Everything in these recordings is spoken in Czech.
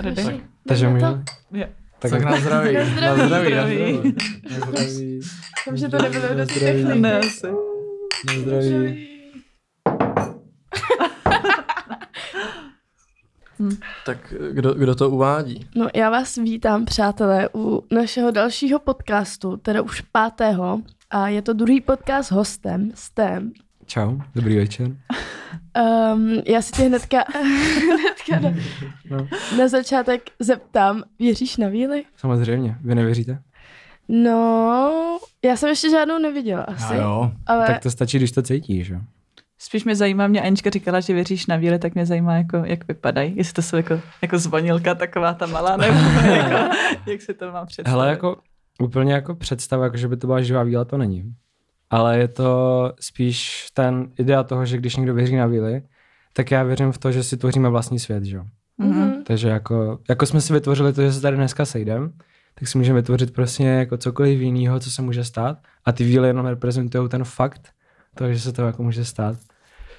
Ready? Tak, Takže můžeme. Tak, Tak na zdraví. Na zdraví. Na zdraví, na Zdraví. Na zdraví. Že to nebylo Na do zdraví. techniky. Ne, asi. Na zdraví. Tak kdo, kdo to uvádí? No, já vás vítám, přátelé, u našeho dalšího podcastu, teda už pátého. A je to druhý podcast s hostem, s tém. Čau, dobrý večer. Um, já si tě hnedka, hnedka na, No. na začátek zeptám, věříš na víly? Samozřejmě, vy nevěříte? No, já jsem ještě žádnou neviděla asi. jo. Ale Tak to stačí, když to cítíš, jo? Spíš mě zajímá, mě Anička říkala, že věříš na víry, tak mě zajímá, jako, jak vypadají. Jestli to jsou jako, jako zvonilka taková ta malá, nebo jako, jak se to má představit. Hele, jako úplně jako představa, jako že by to byla živá víla, to není. Ale je to spíš ten idea toho, že když někdo věří na víly, tak já věřím v to, že si tvoříme vlastní svět, že jo? Mhm. Takže jako, jako jsme si vytvořili to, že se tady dneska sejdem, tak si můžeme vytvořit prostě jako cokoliv jiného, co se může stát. A ty víly jenom reprezentují ten fakt, toho, že se to jako může stát.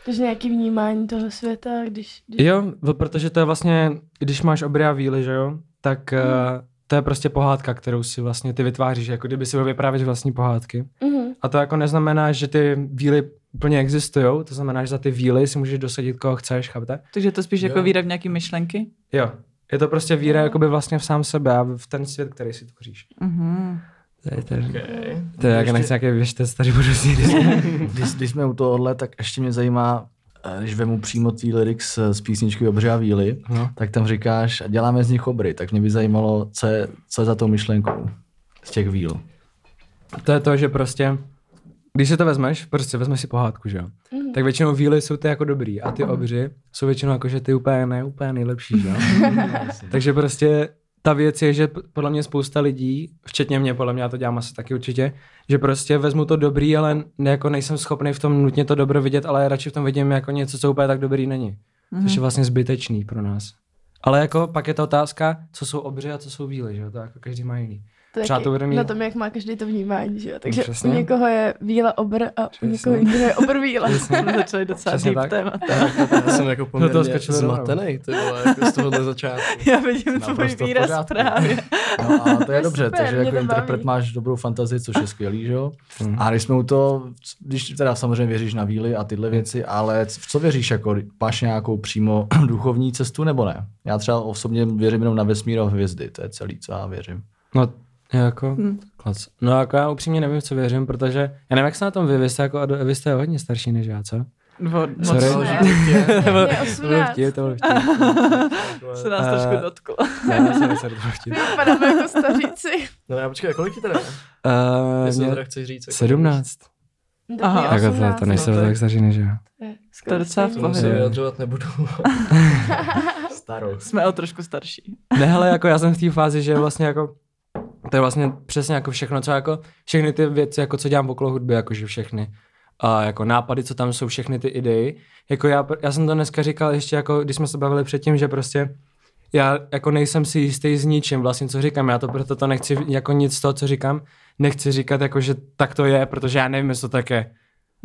Takže nějaký vnímání toho světa, když... když... Jo, protože to je vlastně, když máš obry a víly, že jo, tak uh, to je prostě pohádka, kterou si vlastně ty vytváříš, jako kdyby si vyprávět vlastní pohádky. Mhm. A to jako neznamená, že ty víly úplně existují, to znamená, že za ty víly si můžeš dosadit, koho chceš, chápete? Takže to spíš jako Jo. víra v nějaký myšlenky? Jo. Je to prostě víra jakoby vlastně v sám sebe a v ten svět, který si tvoříš. Mhm. To je, to je, Okay. to je jako nechci nějaké věštec tady budu si když, když jsme u tohohle, tak ještě mě zajímá, eh, když vemu přímo tvý lyrics z písničky Obři a víly, No. tak tam říkáš, děláme z nich obry, tak mě by zajímalo, co je, co je za tou myšlenkou z těch víl. To je to, že prostě, když si to vezmeš, prostě vezmeš si pohádku, že jo, Mhm. tak většinou víly jsou ty jako dobrý a ty obři jsou většinou jako, že ty úplně ne, úplně nejlepší, že jo. Takže prostě ta věc je, že podle mě spousta lidí, včetně mě, podle mě já to dělám asi taky určitě, že prostě vezmu to dobrý, ale ne, jako nejsem schopný v tom nutně to dobro vidět, ale radši v tom vidím jako něco, co úplně tak dobrý není. Mhm. Což je vlastně zbytečný pro nás. Ale jako pak je to otázka, co jsou obři a co jsou víly, že jo, to jako každý má jiný. To je Třeba taky to bude mít- na tom, jak má každý to vnímání, že jo? Takže přesně. u někoho je víla obr a u Přesně. někoho jiného je obr víla. Jsme začali docela Přesně deep tak. téma. Já jsem jako poměrně skočili rovnou. zmatený, ty vole, jako z tohohle začátku. Já vidím tvůj výraz pořádku. právě. No a to To je dobře, super, takže jako to interpret máš dobrou fantazii, což je skvělý, že jo? Hmm. A když jsme u to, když teda samozřejmě věříš na víly a tyhle věci, ale v co věříš, jako máš nějakou přímo duchovní cestu nebo ne? Já třeba osobně věřím jenom na vesmír a hvězdy, to je celý, co já věřím. No, jako, Hm. klac. No jako já upřímně nevím, co věřím, protože já nevím, jak se na tom vy, vy jste, jako, vy jste hodně starší než já, co? Dvo, Sorry. moc Ne. To Mě to byl 18. vtip, to byl vtip. se nás Eh, trošku dotklo. Ne, sorry, sorry, to byl vtip. Vypadáme jako staříci. No já počkej, kolik ti teda? Uh, Jestli to teda chceš říct. jako 17. Aha. Jako to, to nejsou tak starší než já. To je docela v se pohodě. vyjadřovat nebudu. Starou. Jsme o trošku starší. Ne, ale jako já jsem v té fázi, že vlastně jako to je vlastně přesně jako všechno, co jako, všechny ty věci, jako co dělám okolo hudby, jakože všechny. A jako nápady, co tam jsou, všechny ty idei. Jako já, já jsem to dneska říkal ještě, jako když jsme se bavili předtím, že prostě já jako nejsem si jistý s ničím vlastně, co říkám. Já to proto to nechci jako nic z toho, co říkám, nechci říkat jako, že tak to je, protože já nevím, jestli to tak je.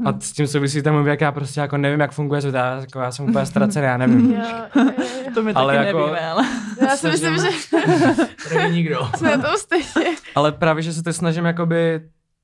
A s tím souvisí ten jak já prostě jako nevím, jak funguje svět, já, jako, já jsem úplně ztracený, já nevím. Jo, jo, jo. To my Ale taky jako- nevíme, ale... Já si myslím, že To není nikdo. jsme to stejně. Ale právě, že se teď snažím jakoby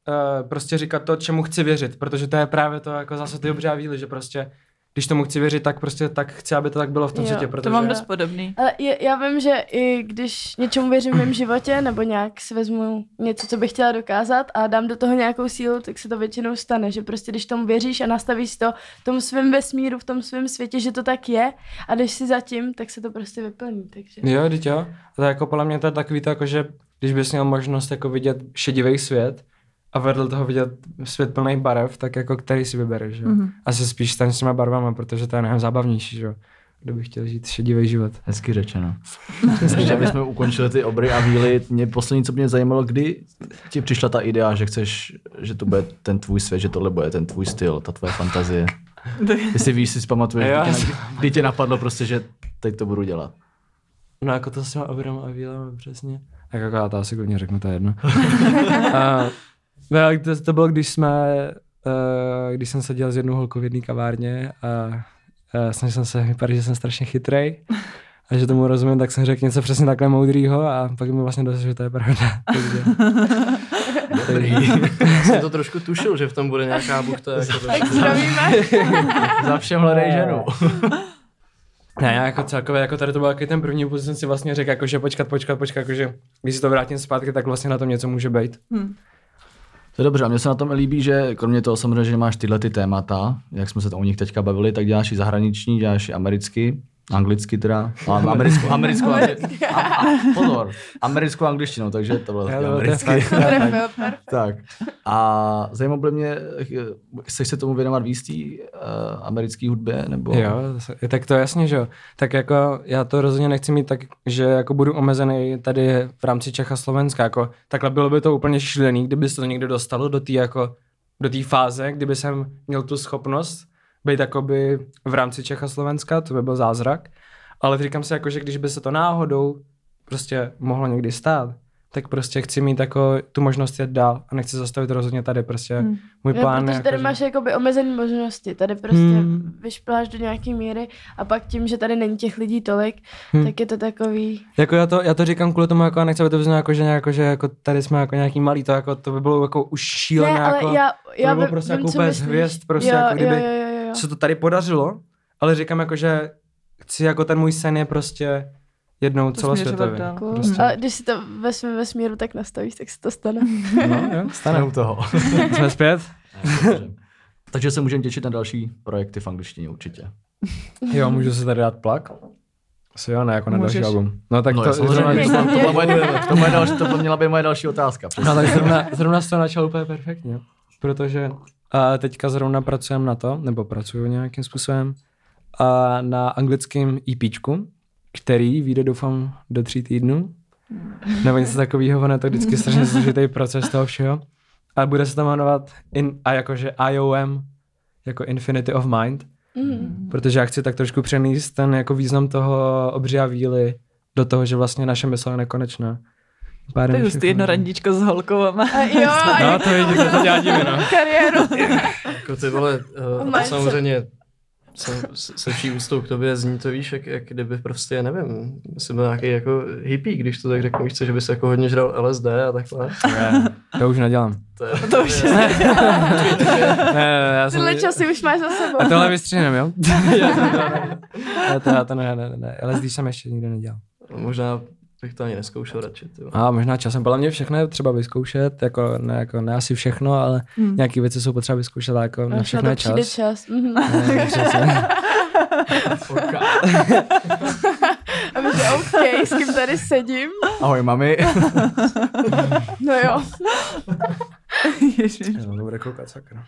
uh, prostě říkat to, čemu chci věřit, protože to je právě to jako zase ty obří víly, že prostě když tomu chci věřit, tak prostě tak chci, aby to tak bylo v tom Jo, světě, to protože... To mám dost podobný. Ale je, já vím, že i když něčemu věřím v mém životě, nebo nějak si vezmu něco, co bych chtěla dokázat a dám do toho nějakou sílu, tak se to většinou stane, že prostě když tomu věříš a nastavíš to v tom svém vesmíru, v tom svém světě, že to tak je a když si zatím, tak se to prostě vyplní, takže... Jo, teď jo. To je jako podle mě to je takový to, jako, že když bys měl možnost jako vidět šedivý svět a vedle toho vidět svět plný barev, tak jako který si vybereš, jo? Mhm. Asi spíš staň s těma barvama, protože to je mnohem zábavnější, že jo? Kdo by chtěl žít šedivý život. Hezky řečeno. Ještě aby jsme ukončili ty obry a víly, mě poslední, co mě zajímalo, kdy ti přišla ta idea, že chceš, že to bude ten tvůj svět, že tohle bude ten tvůj styl, ta tvoje fantazie. Jestli víš, si pamatuješ, kdy, tě, kdy tě napadlo prostě, že teď to budu dělat. No jako to s těma obrama a vílama, přesně. Tak jako já to asi klidně řeknu, to je jedno. a, no, ale to, to bylo, když jsme, uh, když jsem seděl s jednou holkou v jedné kavárně a uh, snažil jsem se vypadat, že jsem strašně chytrej. a že tomu rozumím, tak jsem řekl něco přesně takhle moudrýho a pak mi vlastně došlo, že to je pravda. Takže, Dobrý. Jsem to trošku tušil, že v tom bude nějaká buchta. Jako Tak zdravíme. Za všem hledej ženu. ne, já jako celkově, jako tady to byl ten první impuls, jsem si vlastně řekl, jako, že počkat, počkat, počkat, jako, že když si to vrátím zpátky, tak vlastně na tom něco může být. Hm. To je dobře, a mně se na tom líbí, že kromě toho samozřejmě, že máš tyhle ty témata, jak jsme se o nich teďka bavili, tak děláš i zahraniční, děláš i americky, anglicky teda, a americkou, americkou, angli- a, a, pozor, americkou angličtinou, takže to bylo taky je americky. perfekt. Tak. A zajímalo by mě, chceš se tomu věnovat víc té uh, americké hudbě? Nebo... Jo, tak to jasně, že jo. Tak jako já to rozhodně nechci mít tak, že jako budu omezený tady v rámci Čech a Slovenska. Jako, takhle bylo by to úplně šílený, kdyby se to někdo dostalo do té jako, do té fáze, kdyby jsem měl tu schopnost být jakoby v rámci Čech a Slovenska, to by byl zázrak. Ale říkám si jako, že když by se to náhodou prostě mohlo někdy stát, tak prostě chci mít jako tu možnost jet dál a nechci zastavit rozhodně tady prostě. Hmm. Můj plán protože je tady jako, máš jakoby omezené možnosti. Tady prostě Hmm. vyšpláš do nějaké míry a pak tím, že tady není těch lidí tolik, Hmm. tak je to takový... Jako já to, já to říkám kvůli tomu, jako a nechci, aby to vyznělo jako, že, jako, že jako tady jsme jako nějaký malý, to, jako, to by bylo jako už šíleně, ne, jako, ale já, to já by bylo vím, prostě vím, jako úplně myslíš. hvězd, prostě jo, jako kdyby jo, jo, jo, jo. se to tady podařilo, ale říkám jako, že chci jako ten můj sen je prostě jednou To dál. Cool. Prostě. Ale když si to ve svém vesmíru tak nastavíš, tak se to stane. No, jo, Stane u toho. Jsme zpět? Takže se můžeme těšit na další projekty v angličtině určitě. Jo, můžu se tady dát plak? Asi jo, ne, jako na Můžeš. další album. No tak No, to, to, samozřejmě, zrovna, to, to, byla moje, to, moje další, to měla být moje další otázka. Přesně. No tak zrovna, zrovna jsi to načal úplně perfektně, protože a teďka zrovna pracujeme na to, nebo pracuju nějakým způsobem, a na anglickém EPčku, který vyjde doufám do tří týdnů, nebo něco takového, ono je to vždycky strašně složitý proces toho všeho. A bude se to jmenovat in, a jakože IOM, jako Infinity of Mind, Mm. protože já chci tak trošku přenést ten jako význam toho obří a víly do toho, že vlastně naše mysl je nekonečná. Pár To je všechno. jedno randíčko s holkou a jo, a No, to vidíte, to dělá divy, no. kariéru. Jako ty vole, uh, samozřejmě se, se vší úctou k tobě zní to víš, jak, jak kdyby prostě, nevím, jsi byl nějaký jako hippie, když to tak řeknu, víš co, že bys jako hodně žral LSD a takhle. Ne, to už nedělám. To, je, To už Ne, ne, ne, já jsem... Tyhle časy už máš za sebou. A tohle vystřihnem, jo? Já to ne, ne, to, já to ne, ne, ne, ne, LSD jsem ještě nikdy nedělal. Možná bych to ani neskoušel radši. Ty. vole. A možná časem, podle mě všechno je třeba vyzkoušet, jako ne, jako ne asi všechno, ale Hmm. nějaké věci jsou potřeba vyzkoušet, ale jako na všechno na je to přijde čas. čas. Mhm. Ne. A my že OK, s kým tady sedím? Ahoj, mami. No jo. Ježiš. To bude koukat, sakra.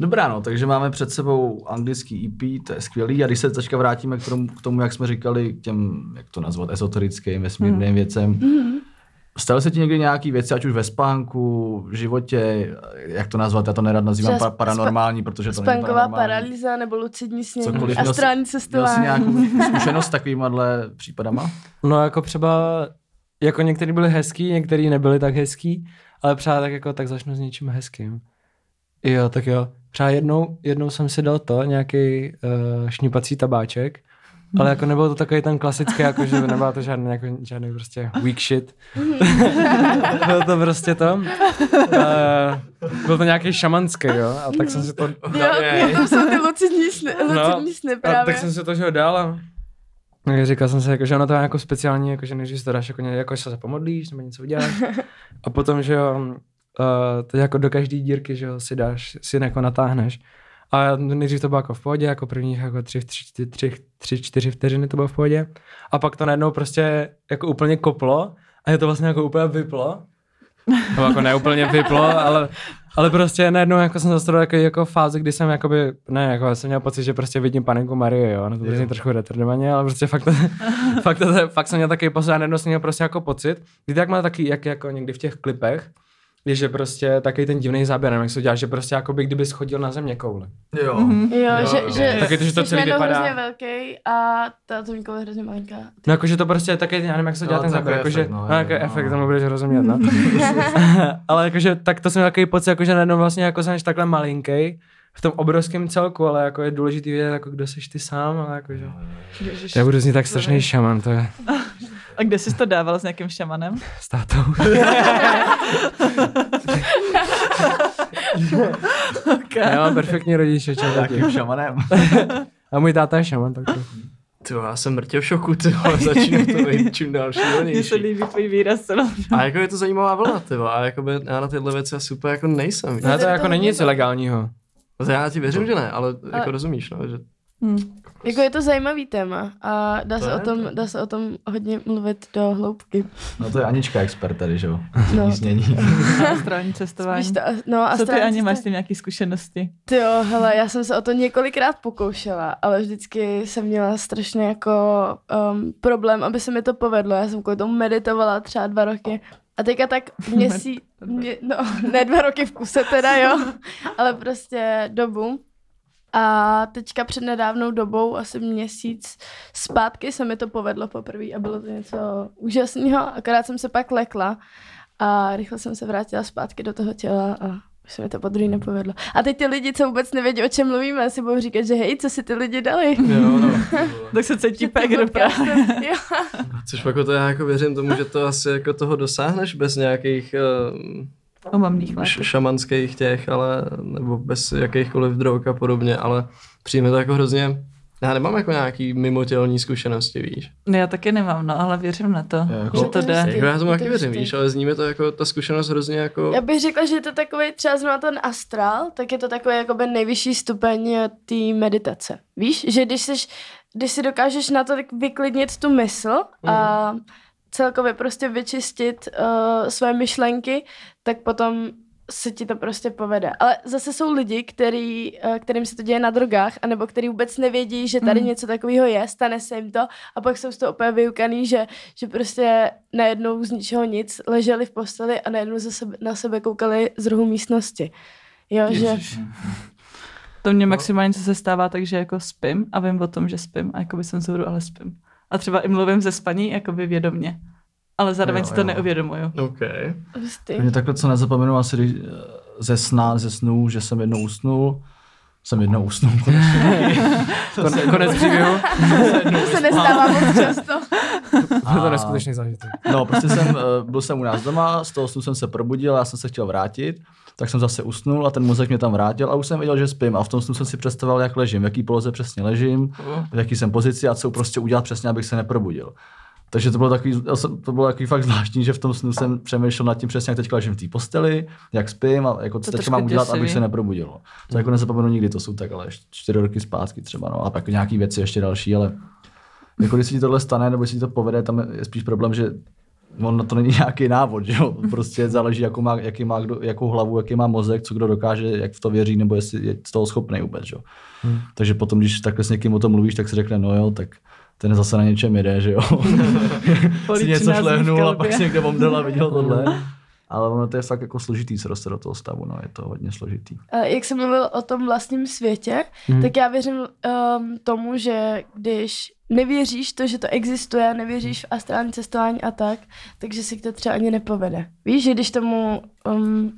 Dobrá, no, takže máme před sebou anglický EP, to je skvělý. A když se teďka vrátíme k tomu, k tomu jak jsme říkali, k těm, jak to nazvat, ezoterickým, vesmírným Hmm. věcem. Staly se ti někdy nějaký věci, ať už ve spánku, v životě, jak to nazvat, já to nerad nazývám pa- paranormální, protože to není Spánková paranormální. paralýza nebo lucidní snění, Cokoliv. Měl astrální Měl jsi cestování. nějakou zkušenost s takovýmhle případama? No jako třeba, jako některý byly hezký, některý nebyly tak hezký, ale třeba tak jako tak začnu s něčím hezkým. Jo, tak jo. Třeba jednou, jednou jsem si dal to, nějaký uh, šňupací tabáček, ale jako nebyl to takový ten klasický, jako že nebyla to žádný, jako, žádný prostě weak shit. byl to prostě to. Uh, byl to nějaký šamanský, jo, a tak jsem si to Jo, jo, to jsou ty lucidní sny, lucidní sny a právě. tak jsem si to že ho dal a a říkal jsem si, jako, že ono to je jako speciální, jako, že než si to dáš, jako, jako že se pomodlíš nebo něco uděláš. A potom, že jo, uh, to jako do každé dírky, že jo, si dáš, si jako natáhneš. A nejdřív to bylo jako v pohodě, jako prvních jako tři, tři, tři, tři, tři, čtyři vteřiny to bylo v pohodě. A pak to najednou prostě jako úplně koplo a je to vlastně jako úplně vyplo. No jako ne úplně vyplo, ale, ale prostě najednou jako jsem do jako, jako fáze, kdy jsem jakoby, ne, jako jsem měl pocit, že prostě vidím panenku Marie, jo, no to prostě trošku retardovaně, ale prostě fakt, to, fakt, to, fakt jsem měl takový pocit, a najednou jsem měl prostě jako pocit, kdy tak má taky, jak jako někdy v těch klipech, je, že prostě takový ten divný záběr, nevím, jak se to dělá, že prostě jako by kdyby schodil na země koule. Jo. Mhm. Jo, Jo, že, jo. že Taky to, že to celý vypadá. hrozně velký a ta atomíka je hrozně malinká. No jakože to prostě je taky, já nevím, jak se to dělá No, ten záběr, jako jakože, efekt, no, no, jako jo, efekt, no. tomu budeš rozumět, no. ale jakože, tak to jsem měl takový pocit, jakože najednou vlastně jako jsem takhle malinký, v tom obrovském celku, ale jako je důležitý vědět, jako kdo seš ty sám, ale jako, že... Ježiš. Já budu znít tak strašný šaman, to je A kde jsi to dával s nějakým šamanem? s tátou. Okay. Já mám perfektní rodiče. Takým šamanem. A můj táta je šaman, tak to. Ty já jsem mrtě v šoku, ty začíná to být čím dál Mně se šílenější. líbí tvůj výraz celou A jako je to zajímavá vlna, ty a jakoby já na tyhle věci asi úplně jako nejsem. No to to jako není nic ilegálního. To já ti věřím, že ne, ale Ale- jako rozumíš, no, že hmm. Jako je to zajímavý téma a dá To se, je o tom, to. dá se o tom hodně mluvit do hloubky. No to je Anička expert tady, že jo? No. Jízdění. Astrální cestování. Spíš to, no a Co ty ani máš s tím nějaký zkušenosti? Ty jo, hele, já jsem se o to několikrát pokoušela, ale vždycky jsem měla strašně jako um, problém, aby se mi to povedlo. Já jsem kvůli tomu meditovala třeba dva roky. A teďka tak měsíc, mě, no ne dva roky v kuse teda, jo, ale prostě dobu. A teďka před nedávnou dobou, asi měsíc zpátky se mi to povedlo poprvé a bylo to něco úžasného, akorát jsem se pak lekla a rychle jsem se vrátila zpátky do toho těla a už se mi to po druhý nepovedlo. A teď ty lidi, co vůbec nevědí, o čem mluvíme, si budou říkat, že hej, co si ty lidi dali? jo, no. Tak se cítí pek tím do práce. Což jako to já jako věřím tomu, že to asi jako toho dosáhneš bez nějakých uh, Omamných látek. šamanských těch, ale nebo bez jakýchkoliv drog a podobně, ale přijme to jako hrozně, já nemám jako nějaký mimotělní zkušenosti, víš. Ne, já taky nemám, no, ale věřím na to, Jo, jako- že to jde. Jako já tomu taky věřím, víš, ale zní mi to jako ta zkušenost hrozně jako... Já bych řekla, že je to takový třeba zrovna ten astral, tak je to takový jakoby nejvyšší stupeň té meditace. Víš, že když, seš, když si dokážeš na to vyklidnit tu mysl a celkově prostě vyčistit uh, své myšlenky, tak potom se ti to prostě povede. Ale zase jsou lidi, který, uh, kterým se to děje na drogách, anebo který vůbec nevědí, že tady Mm. něco takového je, stane se jim to a pak jsou z toho úplně vyukaný, že, že prostě najednou z ničeho nic leželi v posteli a najednou za sebe, na sebe koukali z rohu místnosti. Jo, že... To mě maximálně co se stává, takže jako spím a vím o tom, že spím a jako by jsem zhodu, ale spím. A třeba i mluvím ze spaní jakoby vědomně. Ale zároveň Jo, si to jo. neuvědomuju. OK. Hustý. Mě takhle, co nezapomenu asi když, eh, ze sna, ze snů, že jsem jednou usnul, jsem jednou usnul konečně. Kon, konec příběhu. To se nestává moc často. Byl to neskutečný zážitek. No, prostě jsem, eh, byl jsem u nás doma, z toho snu jsem se probudil, já jsem se chtěl vrátit, tak jsem zase usnul a ten mozek mě tam vrátil a už jsem věděl, že spím a v tom snu jsem si představoval, jak ležím, v jaký poloze přesně ležím, v jaký jsem pozici a co prostě udělat přesně, abych se neprobudil. Takže to bylo takový, to bylo takový fakt zvláštní, že v tom snu jsem přemýšlel nad tím přesně, jak teďka ležím v té posteli, jak spím a jako co teďka mám udělat, abych se neprobudil. To jako nezapomenu nikdy, to jsou tak ale čtyři roky zpátky třeba, no a pak nějaký věci ještě další, ale jako když se ti tohle stane, nebo jestli ti to povede, tam je spíš problém, že on na to není nějaký návod, že jo? Prostě záleží, jakou má, jaký má kdo, jakou hlavu, jaký má mozek, co kdo dokáže, jak v to věří, nebo jestli je z toho schopný vůbec, jo? Hmm. Takže potom, když takhle s někým o tom mluvíš, tak si řekne, no jo, tak ten zase na něčem jede, že jo? si něco 13 dní v šlehnul a pak si někde omdel a viděl tohle. Ale ono to je fakt jako složitý se dostat do toho stavu, no, je to hodně složitý. A Jak jsem mluvil o tom vlastním světě, Mhm. tak já věřím um, tomu, že když nevěříš to, že to existuje, nevěříš v astrální cestování a tak, takže si to třeba ani nepovede. Víš, že když tomu... Um,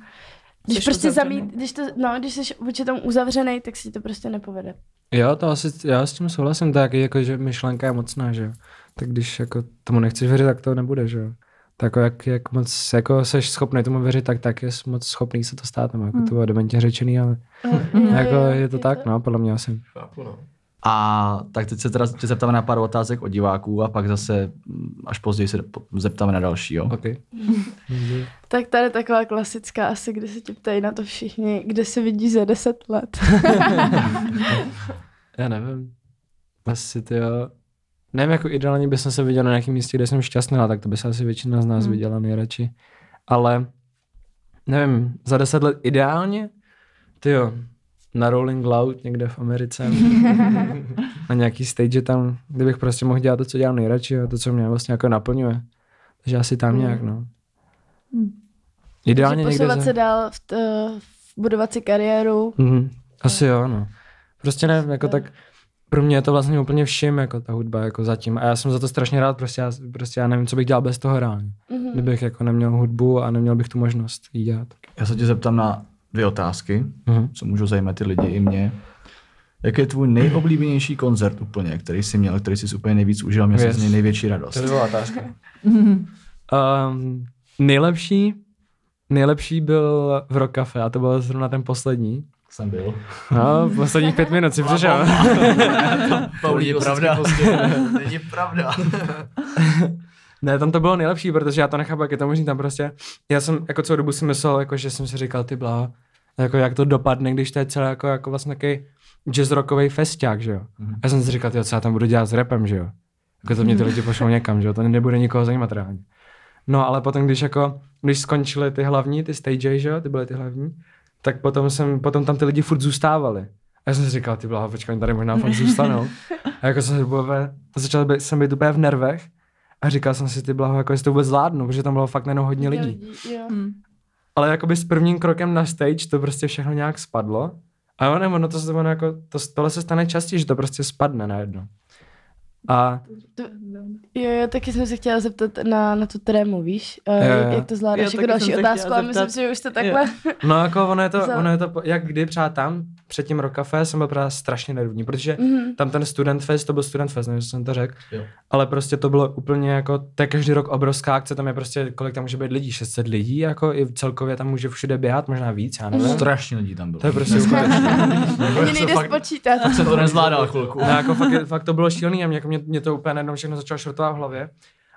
když Jseš prostě uzavřený. zamít, když to, no, když jsi vůči tomu uzavřený, tak si ti to prostě nepovede. Jo, to asi, já s tím souhlasím, to je taky jako, že myšlenka je mocná, že jo. Tak když jako tomu nechceš věřit, tak to nebude, že jo. Tak jako jak, jak moc jako seš schopný tomu věřit, tak tak je moc schopný se to stát, nebo jako to bylo dementně řečený, ale Mm, jako je to tak, no, podle mě asi. Chápu, no. A tak teď se teda tě zeptáme na pár otázek od diváků a pak zase mm, až později se zeptáme na další, jo? OK. Tak tady taková klasická asi, kde se tě ptají na to všichni, kde se vidí za deset let. Já nevím. Asi ty jo. Nevím, jako ideálně bych se viděl na nějakém místě, kde jsem šťastný, ale tak to by se asi většina z nás Hmm. viděla nejradši. Ale nevím, za deset let ideálně, ty jo, na Rolling Loud někde v Americe, na nějaký stage tam, kde bych prostě mohl dělat to, co dělám nejradši a to, co mě vlastně jako naplňuje. Takže asi tam Hmm. nějak, no. Hmm. Ideálně Takže někde posouvat za... se dál, v, t, v budovat si kariéru. Mhm. Asi jo, no. Prostě nevím, jako tak pro mě je to vlastně úplně všim, jako ta hudba, jako zatím. A já jsem za to strašně rád, prostě já, prostě já nevím, co bych dělal bez toho reálně. Mhm. Kdybych jako neměl hudbu a neměl bych tu možnost jí dělat. Já se tě zeptám na dvě otázky, Mhm. co můžou zajímat ty lidi i mě. Jaký je tvůj nejoblíbenější koncert úplně, který jsi měl, který jsi úplně nejvíc užil, měl jsi Yes. z něj největší radost? To byla otázka. Um, nejlepší, nejlepší byl v Rock Cafe a to byl zrovna ten poslední. Jsem byl. No, posledních pět minut si přišel. Paulí, Není pravda. Není pravda. Ne, tam to bylo nejlepší, protože já to nechápu, jak je to možný tam prostě. Já jsem jako celou dobu si myslel, jako, že jsem si říkal, ty blá, jako jak to dopadne, když to je celé jako, jako vlastně takový jazz rockový festiák, že jo. A já jsem si říkal, ty co já tam budu dělat s rapem, že jo. Jako to mě ty lidi pošlou někam, že jo, to nebude nikoho zajímat reálně. No ale potom, když jako, když skončily ty hlavní, ty stage, že jo, ty byly ty hlavní, tak potom jsem, potom tam ty lidi furt zůstávali. A já jsem si říkal, ty bláho, počkej, tady možná fakt zůstanou. A jako jsem, úplně, začal být, jsem být úplně v nervech a říkal jsem si, ty blaho, jako jestli to vůbec zvládnu, protože tam bylo fakt najednou hodně lidí. Jo. Hmm. Ale jakoby s prvním krokem na stage to prostě všechno nějak spadlo. A ono, ono to, ono jako, to, tohle se stane častěji, že to prostě spadne najednou. A Jo, jo, taky jsem se chtěla zeptat na, na tu trému, víš? Jo, jo. Jak to zvládáš? Jo, Jako další otázku a myslím si, že už to takhle... no jako ono je to, ono je to, jak kdy třeba tam, před tím Rokafe jsem byl právě strašně nervní, protože Mhm. tam ten Student Fest, to byl Student Fest, nevím, jestli jsem to řekl, Jo. ale prostě to bylo úplně jako, to je každý rok obrovská akce, tam je prostě, kolik tam může být lidí, 600 lidí, jako i celkově tam může všude běhat, možná víc, já nevím. Strašně lidí tam bylo. To je prostě úplně, Ani nejde fakt- spočítat. jsem to nezvládal chvilku. No, jako fakt, fakt, to bylo šílený a mě, jako mě, mě to úplně najednou všechno začalo šrotovat v hlavě.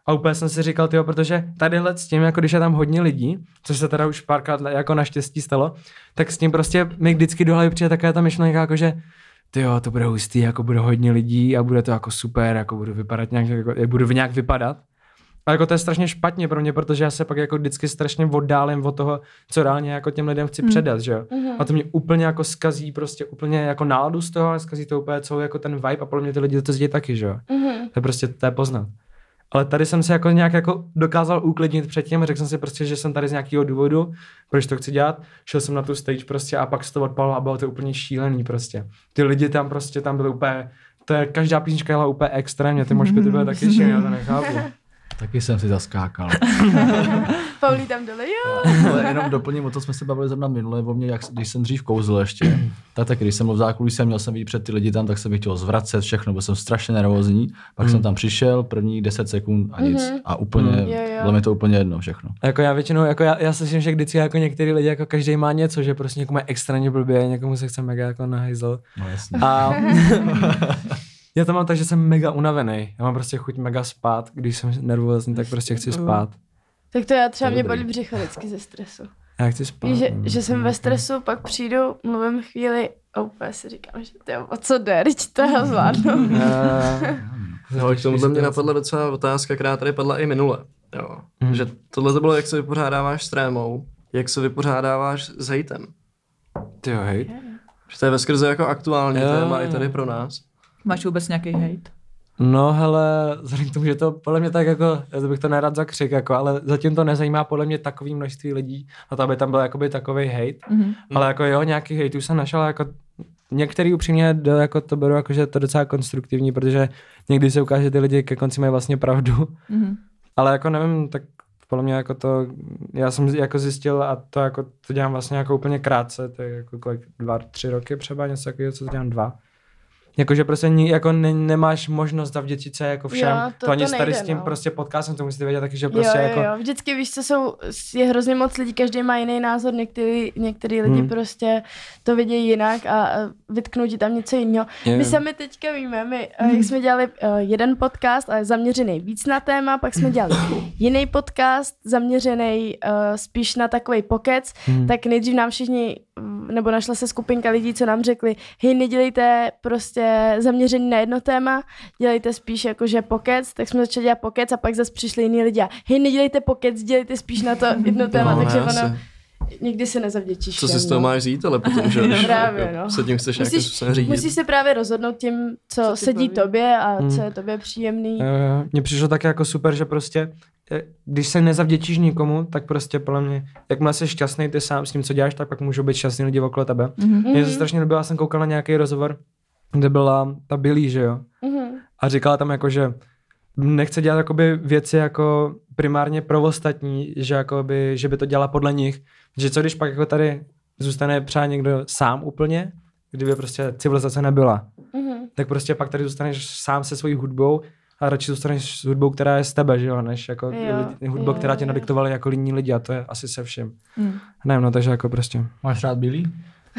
A úplně jsem si říkal, tyjo, protože tadyhle s tím, jako když je tam hodně lidí, což se teda už párkrát jako naštěstí stalo, tak s tím prostě mi vždycky do hlavy přijde taková ta myšlenka, jako že ty jo, to bude hustý, jako bude hodně lidí a bude to jako super, jako budu vypadat nějak, jako, budu nějak vypadat. A jako to je strašně špatně pro mě, protože já se pak jako vždycky strašně oddálím od toho, co reálně jako těm lidem chci předat, že jo. A to mě úplně jako skazí prostě úplně jako náladu z toho a skazí to úplně celou jako ten vibe a podle mě ty lidi to zdějí taky, že jo. Mhm. To je prostě, to je poznat. Ale tady jsem se jako nějak jako dokázal uklidnit předtím, řekl jsem si prostě, že jsem tady z nějakého důvodu, proč to chci dělat, šel jsem na tu stage prostě a pak se to odpalo a bylo to úplně šílený prostě. Ty lidi tam prostě, tam byly úplně, to je, každá písnička jela úplně extrémně, ty mošpy ty byly taky šílený, já to nechápu. Taky jsem si zaskákal. Paulí tam dole, jo. Ale jenom doplním, o to jsme se bavili zrovna minule, o mě, jak, když jsem dřív kouzl ještě, tak taky, když jsem byl v zákulisí a měl jsem vidět před ty lidi tam, tak jsem chtěl zvracet všechno, byl jsem strašně nervózní. Pak Hmm. jsem tam přišel, první 10 sekund a nic. Mhm. A úplně, Hmm. Jo. bylo mi to úplně jedno všechno. A Jako já většinou, jako já, já slyším, že vždycky jako některý lidi, jako každý má něco, že prostě někomu je extrémně blbě, někomu se chce mega jako nahajzl. No jasně. A já to mám tak, že jsem mega unavený. Já mám prostě chuť mega spát, když jsem nervózní, tak prostě chci spát. Tak to já třeba To mě bolí břicho vždycky ze stresu. Já chci spát. Víš, že, no. že jsem ve stresu, pak přijdu, mluvím chvíli a úplně si říkám, že to o co jde, teď to já zvládnu. No, k tomuhle mě napadla docela otázka, která tady padla i minule. Jo. Hmm. Že tohle to bylo, jak se vypořádáváš s trémou, jak se vypořádáváš s hejtem. Ty jo, hej. Že to je veskrze jako aktuální Jo. téma i tady pro nás. Máš vůbec nějaký hate? No hele, vzhledem k tomu, že to podle mě tak jako, já bych to nerad za křik, jako, ale zatím to nezajímá podle mě takový množství lidí, a to aby tam byl jakoby takový hate, Mhm. ale jako jo, nějaký hejtů jsem našel, jako některý upřímně do, jako to beru jako, že to je docela konstruktivní, protože někdy se ukáže, že ty lidi ke konci mají vlastně pravdu, Mhm. ale jako nevím, tak podle mě jako to, já jsem jako zjistil a to jako to dělám vlastně jako úplně krátce, to je jako kolik, dva, tři roky třeba, něco takového, co dělám dva. Jakože prostě ni, jako ne, nemáš možnost zavděčit se jako všem, Jo, to, to- ani to tady nejde, s tím no. prostě podcastem, to musíte vědět taky, že prostě jo, jako, jo, jo, vždycky víš, co jsou, je hrozně moc lidí, každý má jiný názor, některý, některý lidi Hmm. prostě to vidějí jinak a a vytknou ti tam něco jiného. Je. My sami teďka víme, my, hmm. jak jsme dělali uh, jeden podcast, ale zaměřený víc na téma, pak jsme dělali jiný podcast, zaměřený uh, spíš na takový pokec, Hmm. tak nejdřív nám všichni, nebo našla se skupinka lidí, co nám řekli, hej, nedělejte prostě zaměření na jedno téma, dělejte spíš jakože pokec, tak jsme začali dělat pokec a pak zase přišli jiní lidi a hej, nedělejte pokec, dělejte spíš na to jedno téma, No, takže ono, nikdy se nezavděčíš Co si z toho no. máš vzít, ale potom, že když Právě, jako no. se tím chceš nějakým Musíš, způsobem řídit. musíš se právě rozhodnout tím, co, Co sedí baví. tobě a Hmm. co je tobě příjemný. Jo, jo. Mně přišlo tak jako super, že prostě, eh, když se nezavděčíš nikomu, tak prostě podle mě, jakmile jsi šťastný ty sám s tím, co děláš, tak pak můžou být šťastní lidi okolo tebe. Mhm. Mně se strašně líbilo, já jsem koukal na nějaký rozhovor, kde byla ta Billy, že jo? Mhm. A říkala tam jako, že nechce dělat jakoby věci jako primárně pro ostatní, že, jakoby, že by to dělala podle nich. Že co když pak jako tady zůstane třeba někdo sám úplně, kdyby prostě civilizace nebyla. Mhm. Tak prostě pak tady zůstaneš sám se svojí hudbou a radši zůstaneš s hudbou, která je z tebe, že jo, než jako Jo, lidi, hudba, jo, která tě jo. nadiktovali jako jiní lidi a to je asi se všem. Hmm. Nevím, no takže jako prostě. Máš rád bílý?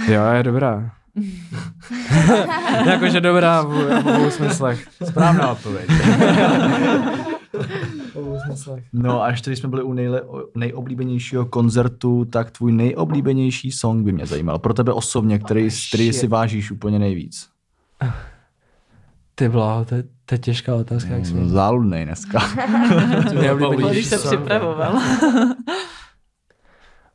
Jo, je dobrá. Jakože dobrá v, v obou smyslech. Správná odpověď. No a ještě když jsme byli u nejle, nejoblíbenějšího koncertu, tak tvůj nejoblíbenější song by mě zajímal. Pro tebe osobně, který, který si vážíš úplně nejvíc. Ty bláho, to, je- to je těžká otázka, jak si Záludnej dneska. Nejoblíbenější Když se připravoval.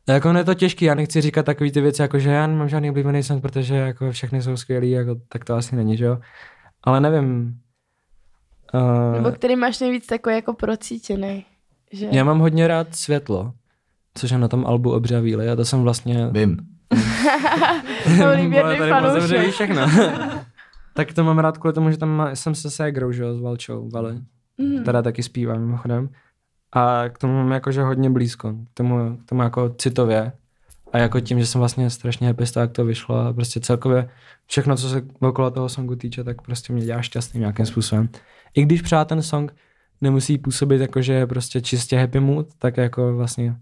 Jako ono je to těžký, já nechci říkat takový ty věci, jako že já nemám žádný oblíbený song, protože jako všechny jsou skvělý, jako, tak to asi není, že jo. Ale nevím. Nebo Uh, který máš nejvíc takový jako procítěný. Že? já mám hodně rád světlo, což je na tom albu Obřa víly a to jsem vlastně... Vím. Tady fanoušek. všechno. tak to mám rád kvůli tomu, že tam má, jsem se ségrou, že jo, s Valčou, Vali. Mhm. Teda taky zpívá mimochodem. A k tomu mám jakože hodně blízko, k tomu, k tomu jako citově. A jako tím, že jsem vlastně strašně happy z toho, jak to vyšlo a prostě celkově všechno, co se okolo toho songu týče, tak prostě mě dělá šťastný nějakým způsobem. I když přát ten song nemusí působit jako, že je prostě čistě happy mood, tak jako vlastně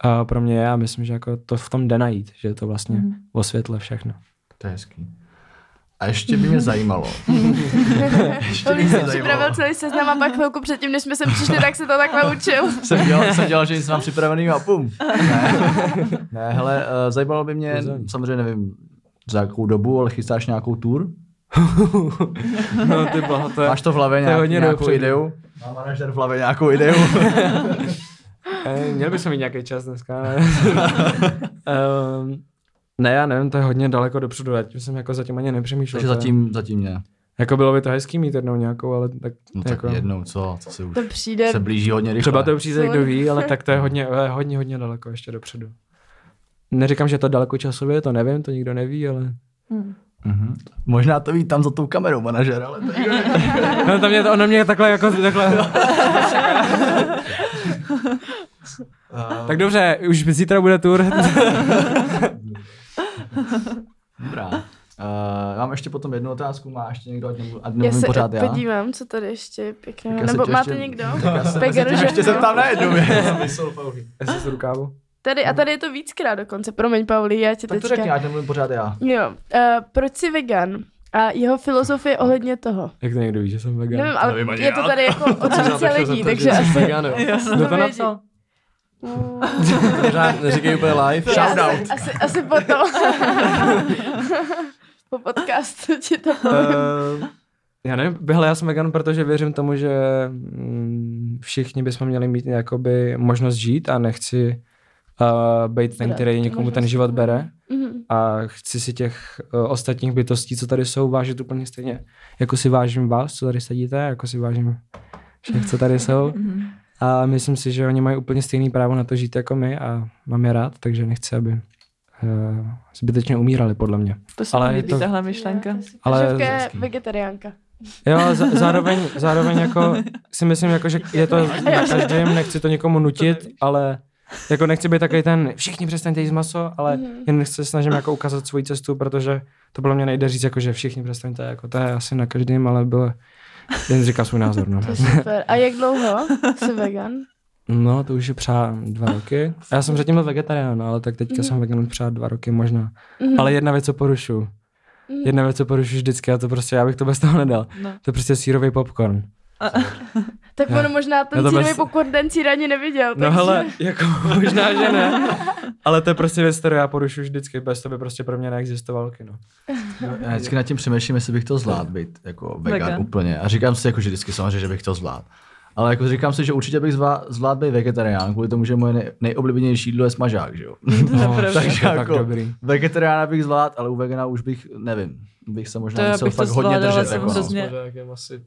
a pro mě je a myslím, že jako to v tom jde najít, že je to vlastně Mhm. o světle všechno. To je hezký. A ještě by mě zajímalo. ještě by mě si připravil celý seznam a pak chvilku předtím, než jsme sem přišli, tak se to takhle učil. jsem dělal, jsem dělal, že jsem mám připravený a pum. Ne, ne hele, uh, zajímalo by mě, samozřejmě nevím, za jakou dobu, ale chystáš nějakou tour? no ty boha, to je... Máš to v hlavě nějak, hodně nějakou dopředu. ideu? Má manažer v hlavě nějakou ideu? Eh, Měl bychom mít nějaký čas dneska. Ne? um, ne, já nevím, to je hodně daleko dopředu, já tím jsem jako zatím ani nepřemýšlel. Takže zatím, zatím ne. Jako bylo by to hezký mít jednou nějakou, ale tak, No tak jako, jednou, co? To se už To přijde. se blíží hodně rychle. Třeba to přijde, kdo ví, ale tak to je hodně, je hodně, hodně daleko ještě dopředu. Neříkám, že je to daleko časově, to nevím, to nikdo neví, ale... Hmm. Mhm. Možná to ví tam za tou kamerou manažer, ale to nikdo neví. No, to mě, to, ono mě takhle jako takhle... tak dobře, už zítra bude tour. Dobrá. Uh, mám ještě potom jednu otázku, má ještě někdo, ať nebudu, ať Já nemluvím se pořád já. podívám, co tady ještě pěkného. Tak já Nebo máte ještě- někdo? Tak já se tím že- ještě zeptám na jednu věc. Jestli z rukávu. Tady, a tady je to víckrát dokonce. Promiň, Pauli, já tě Tak to teďka... řekni, ať nemluvím pořád já. Jo, uh, proč jsi vegan? A jeho filozofie ohledně toho. Jak to někdo ví, že jsem vegan? Nevím, ale Nevím je to já. tady jako od lidí, takže asi... Vegan, jo. Jo, Kdo to napsal? Pořád neříkej úplně live. Asi, asi, asi potom. po podcastu ti to povím. Uh, já nevím, hele, já jsem vegan, protože věřím tomu, že mm, všichni bychom měli mít jakoby možnost žít a nechci uh, být ten, který někomu ten život bere Mhm. a chci si těch uh, ostatních bytostí, co tady jsou, vážit úplně stejně, jako si vážím vás, co tady sedíte, jako si vážím všech, co tady jsou. A myslím si, že oni mají úplně stejný právo na to žít jako my a mám je rád, takže nechci, aby uh, zbytečně umírali, podle mě. To se Ale mi je to- tahle myšlenka. Ale Ale Živka vegetariánka. Jo, za, zároveň, zároveň jako si myslím, jako, že je to na každém, nechci to někomu nutit, ale jako nechci být takový ten, všichni přestaňte jíst maso, ale Mhm. jen se snažím jako ukázat svoji cestu, protože to bylo mě nejde říct, jako, že všichni přestaňte, jako to je asi na každém, ale bylo, jen říká svůj názor, no. To je super. A jak dlouho jsi vegan? No, to už je přá dva roky. A já jsem předtím byl vegetarián, ale tak teďka jsem vegan už přá dva roky možná. Mhm. Ale jedna věc, co porušu. Jedna věc, co porušu vždycky, a to prostě, já bych to bez toho nedal. No. To je prostě sírový popcorn. Tak ono možná ten to bez- popcorn ten sír ani neviděl. No takže- hele, jako možná, že ne. Ale to je prostě věc, kterou já porušu vždycky, bez toho by prostě pro mě neexistoval kino. Já vždycky nad tím přemýšlím, jestli bych to zvládl být jako vegan, Vegan. úplně. A říkám si jako, že vždycky samozřejmě, že bych to zvládl. Ale jako říkám si, že určitě bych zvládl, zvládl být vegetarián, kvůli tomu, že moje nej, nejoblíbenější jídlo je smažák, že jo. No. Takže to je tak jako dobrý. vegetariána bych zvládl, ale u vegana už bych, nevím, bych se možná To musel bych to fakt hodně držet. jsem Jako, no. hrozně- Smažákem asi...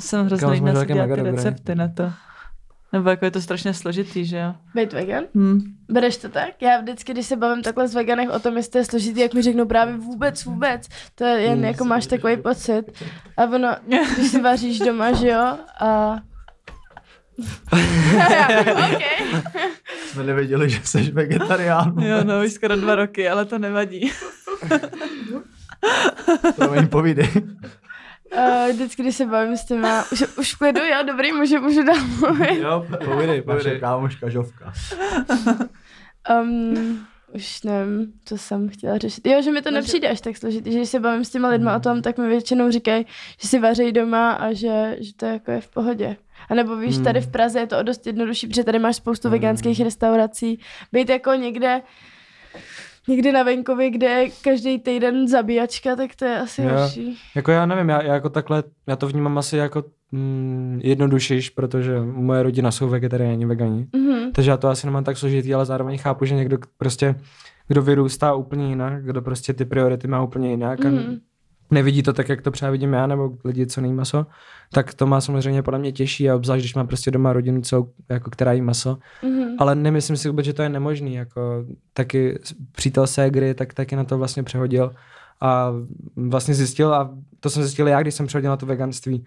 Jsem Kámo, hrozný na smažák si dělat ty recepty na to. Nebo jako je to strašně složitý, že jo? Být vegan? Hm. Bereš to tak? Já vždycky, když se bavím takhle s veganech o tom, jestli to je složitý, jak mi řeknou právě vůbec, vůbec. To je jen jako máš takový pocit. A ono, když si vaříš doma, že jo, a okay. Jsme nevěděli, že jsi vegetarián. Jo, no, už skoro dva roky, ale to nevadí. Promiň, povídej. Uh, vždycky, když se bavím s těma, už, už v klidu, jo, dobrý, můžu, můžu dál mluvit. Jo, povídej, Naše kámoška Žovka. Um, už nevím, co jsem chtěla řešit. Jo, že mi to nepřijde až tak složitý, že když se bavím s těma lidma o tom, tak mi většinou říkají, že si vaří doma a že, že to jako je v pohodě. A nebo víš, tady v Praze je to o dost jednodušší, protože tady máš spoustu veganských restaurací. Být jako někde, někde na venkově, kde je každý týden zabíjačka, tak to je asi Jo. horší. Jako já nevím, já, já jako takhle, já to vnímám asi jako mm, jednodušejiš, protože moje rodina jsou vegetariáni, vegani. Mhm. Takže já to asi nemám tak složitý, ale zároveň chápu, že někdo prostě, kdo vyrůstá úplně jinak, kdo prostě ty priority má úplně jinak a Mhm. Nevidí to tak, jak to třeba vidím já, nebo lidi, co nejí maso, tak to má samozřejmě podle mě těžší a obzvlášť, když má prostě doma rodinu, co, jako, která jí maso. Mhm. Ale nemyslím si vůbec, že to je nemožný. Jako, taky přítel Ségry tak taky na to vlastně přehodil a vlastně zjistil, a to jsem zjistil já, když jsem přehodil na to veganství,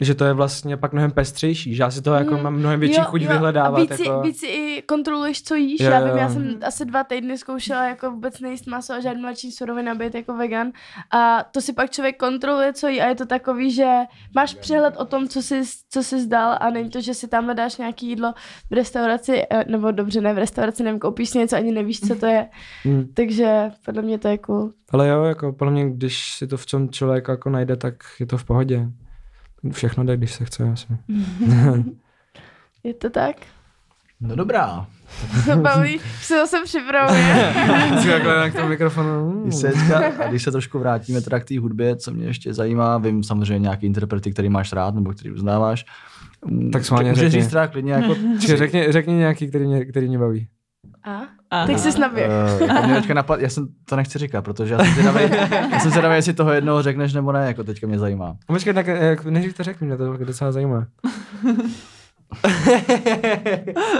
že to je vlastně pak mnohem pestřejší, že já si to jako Mm. mám mnohem větší Jo, chuť jo, vyhledávat. A víc, si, jako... víc si i kontroluješ, co jíš. Jo, Já vím, jo. já jsem asi dva týdny zkoušela jako vůbec nejíst maso a žádný mladší suroviny a být jako vegan. A to si pak člověk kontroluje, co jí a je to takový, že máš přehled o tom, co jsi, co jsi zdal a není to, že si tam dáš nějaký jídlo v restauraci, eh, nebo dobře, ne v restauraci, nevím, koupíš si něco, ani nevíš, co to je. Mm. Takže podle mě to je cool. Ale jo, jako podle mě, když si to v tom člověk jako najde, tak je to v pohodě. Všechno jde, když se chce, asi. Je to tak? No dobrá. Baví, se zase připravuje. Jsi takhle k tomu mikrofonu. Když se, a když se trošku vrátíme teda k té hudbě, co mě ještě zajímá, vím samozřejmě nějaký interprety, který máš rád nebo který uznáváš. Tak schválně Můžeš řekni. říct teda klidně jako řekni, řekni nějaký, který mě, který mě baví. A? Aha. Tak si snabě. Uh, jako mě teďka napad, já jsem to nechci říkat, protože já jsem zvědavý, já jsem zvědavý, jestli toho jednoho řekneš nebo ne, jako teďka mě zajímá. A počkej, tak jak, než to řekni, mě to docela zajímá.